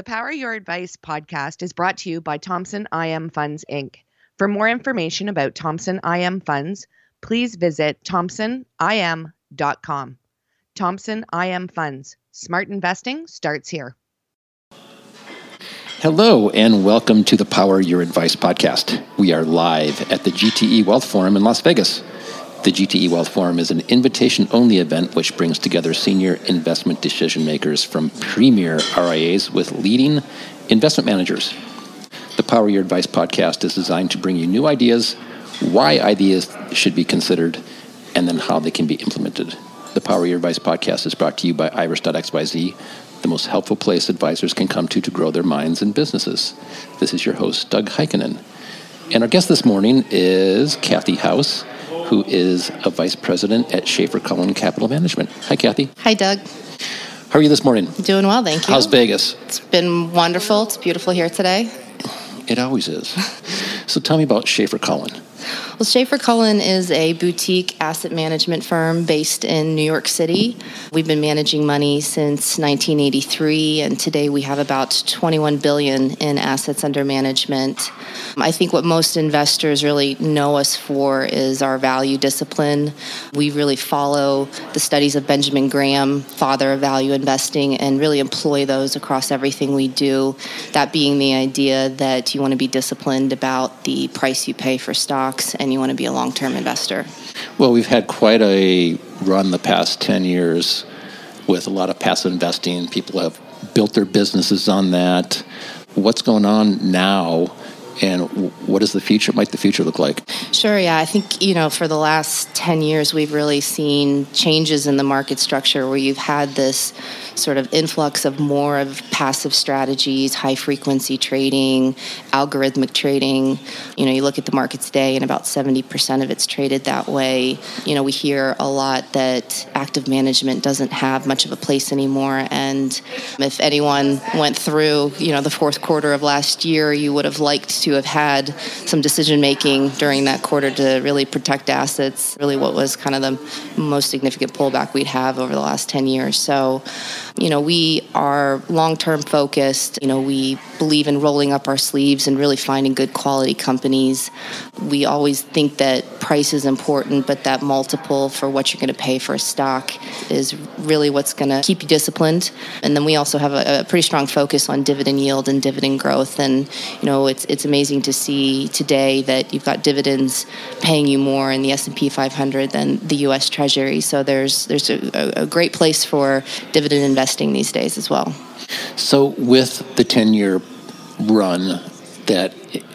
The Power Your Advice podcast is brought to you by Thompson IM Funds Inc. For more information about Thompson IM Funds, please visit thompsonim.com. Thompson IM Funds. Smart investing starts here. Hello, and welcome to the Power Your Advice podcast. We are live at the GTE Wealth Forum in Las Vegas. The GTE Wealth Forum is an invitation only event which brings together senior investment decision makers from premier RIAs with leading investment managers. The Power Your Advice podcast is designed to bring you new ideas, why ideas should be considered, and then how they can be implemented. The Power Your Advice podcast is brought to you by Iris.xyz, the most helpful place advisors can come to to grow their minds and businesses. This is your host, Doug Heikkinen. And our guest this morning is Kathy House, who is a vice president at Schafer Cullen Capital Management. Hi, Kathy. Hi, Doug. How are you this morning? Doing well, thank you. How's Vegas? It's been wonderful. It's beautiful here today. It always is. so tell me about Schafer Cullen. Well, Schafer Cullen is a boutique asset management firm based in New York City. We've been managing money since 1983, and today we have about 21 billion in assets under management. I think what most investors really know us for is our value discipline. We really follow the studies of Benjamin Graham, father of value investing, and really employ those across everything we do. That being the idea that you want to be disciplined about the price you pay for stocks and you want to be a long term investor. Well, we've had quite a run the past 10 years with a lot of passive investing. People have built their businesses on that. What's going on now and what does the future might the future look like? Sure yeah. I think you know for the last 10 years we've really seen changes in the market structure where you've had this sort of influx of more of passive strategies high frequency trading algorithmic trading. You know you look at the market today and about 70% of it's traded that way. You know we hear a lot that active management doesn't have much of a place anymore. And if anyone went through you know the fourth quarter of last year you would have liked to to have had some decision making during that quarter to really protect assets, really what was kind of the most significant pullback we'd have over the last 10 years. So, you know, we are long term focused. You know, we believe in rolling up our sleeves and really finding good quality companies. We always think that price is important, but that multiple for what you're going to pay for a stock is really what's going to keep you disciplined. And then we also have a, a pretty strong focus on dividend yield and dividend growth. And, you know, it's, it's amazing to see today that you've got dividends paying you more in the S&P 500 than the U.S. Treasury. So there's there's a, a great place for dividend investing these days as well. So with the 10-year run that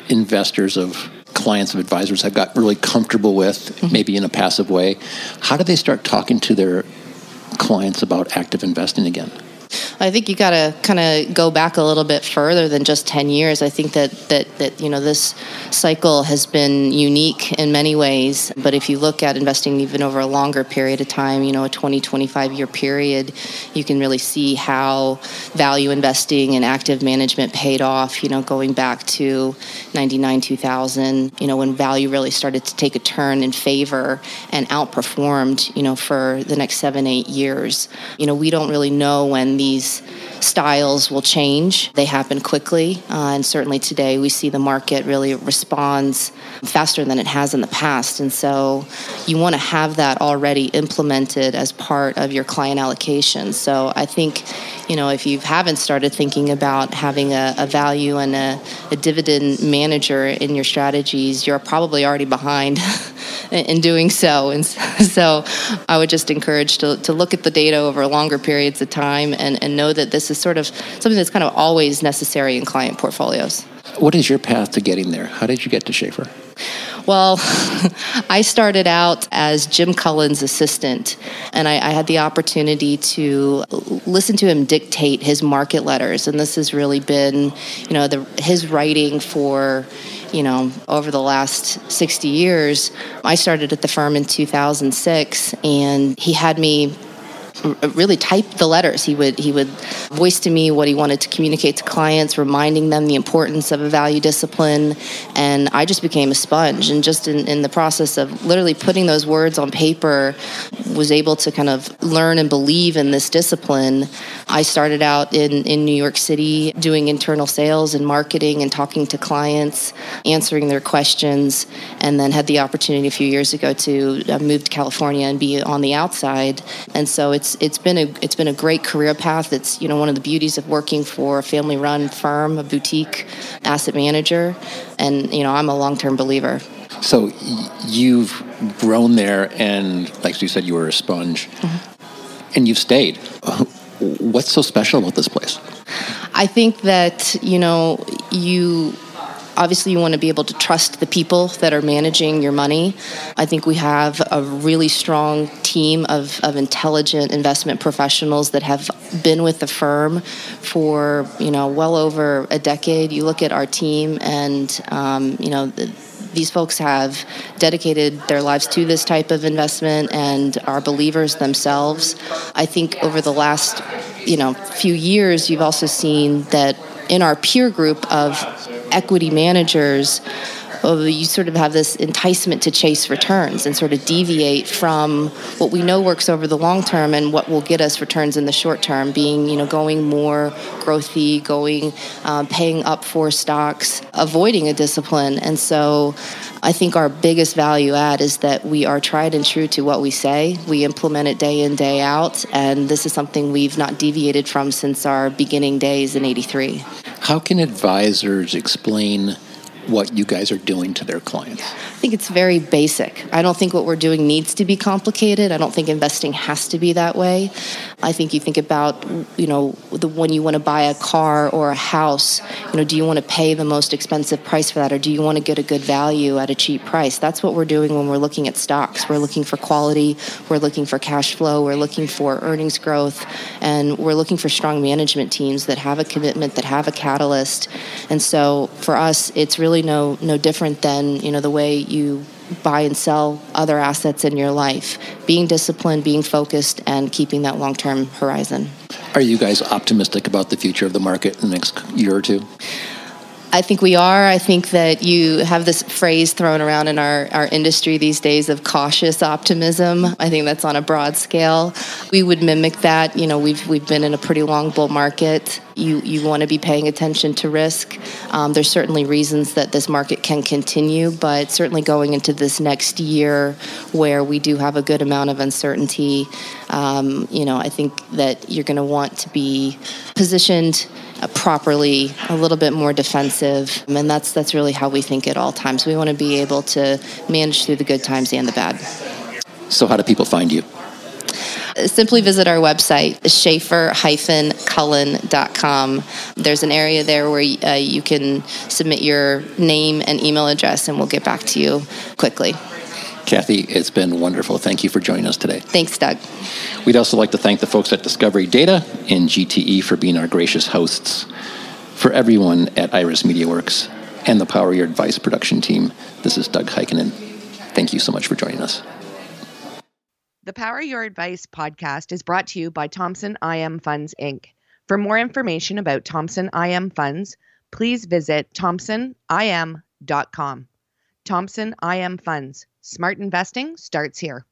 investors of clients of advisors have got really comfortable with, mm-hmm. maybe in a passive way, how do they start talking to their clients about active investing again? I think you got to kind of go back a little bit further than just 10 years. I think that, that, that, you know, this cycle has been unique in many ways. But if you look at investing even over a longer period of time, you know, a 20, 25 year period, you can really see how value investing and active management paid off, you know, going back to 99, 2000, you know, when value really started to take a turn in favor and outperformed, you know, for the next seven, eight years. You know, we don't really know when these these styles will change. They happen quickly, uh, and certainly today we see the market really responds faster than it has in the past. And so you want to have that already implemented as part of your client allocation. So I think, you know, if you haven't started thinking about having a, a value and a, a dividend manager in your strategies, you're probably already behind. in doing so. And so I would just encourage to, to look at the data over longer periods of time and, and know that this is sort of something that's kind of always necessary in client portfolios. What is your path to getting there? How did you get to Schafer? Well, I started out as Jim Cullen's assistant, and I, I, had the opportunity to listen to him dictate his market letters. And this has really been, you know, the, his writing for, you know, over the last 60 years. I started at the firm in 2006, and he had me really type the letters. He would he would voice to me what he wanted to communicate to clients, reminding them the importance of a value discipline, and I just became a sponge. And just in, in the process of literally putting those words on paper, was able to kind of learn and believe in this discipline. I started out in in New York City doing internal sales and marketing and talking to clients, answering their questions, and then had the opportunity a few years ago to uh, move to California and be on the outside. And so it's it's been a it's been a great career path. It's you know one of the beauties of working for a family run firm, a boutique asset manager, and you know I'm a long term believer. So you've grown there, and like you said, you were a sponge, mm-hmm. and you've stayed. What's so special about this place? I think that you know you obviously you want to be able to trust the people that are managing your money. I think we have a really strong team of, of intelligent investment professionals that have been with the firm for you know well over a decade. You look at our team, and um, you know. The, these folks have dedicated their lives to this type of investment and are believers themselves. I think over the last, you know, few years, you've also seen that in our peer group of equity managers, you sort of have this enticement to chase returns and sort of deviate from what we know works over the long term and what will get us returns in the short term, being you know going more growthy, going um, paying up for stocks, avoiding a discipline, and so. I think our biggest value add is that we are tried and true to what we say. We implement it day in, day out, and this is something we've not deviated from since our beginning days in 83. How can advisors explain what you guys are doing to their clients? I think it's very basic. I don't think what we're doing needs to be complicated. I don't think investing has to be that way. I think you think about, you know, the when you want to buy a car or a house, you know, do you want to pay the most expensive price for that or do you want to get a good value at a cheap price? That's what we're doing when we're looking at stocks. We're looking for quality, we're looking for cash flow, we're looking for earnings growth, and we're looking for strong management teams that have a commitment, that have a catalyst. And so for us, it's really really no no different than you know the way you buy and sell other assets in your life. Being disciplined, being focused, and keeping that long term horizon. Are you guys optimistic about the future of the market in the next year or two? I think we are. I think that you have this phrase thrown around in our, our industry these days of cautious optimism. I think that's on a broad scale. We would mimic that. You know, we've we've been in a pretty long bull market. You you want to be paying attention to risk. Um, there's certainly reasons that this market can continue, but certainly going into this next year where we do have a good amount of uncertainty, um, you know, I think that you're going to want to be positioned properly, a little bit more defensive, and that's that's really how we think at all times. We want to be able to manage through the good times and the bad. So, how do people find you? Simply visit our website, schafer-cullen.com. There's an area there where uh, you can submit your name and email address, and we'll get back to you quickly. Kathy, it's been wonderful. Thank you for joining us today. Thanks, Doug. We'd also like to thank the folks at Discovery Data and GTE for being our gracious hosts. For everyone at Iris MediaWorks and the Power Your Advice production team, this is Doug Heikkinen. Thank you so much for joining us. The Power Your Advice podcast is brought to you by Thompson IM Funds, Inc. For more information about Thompson IM Funds, please visit thompsonim.com. Thompson IM Funds Smart investing starts here.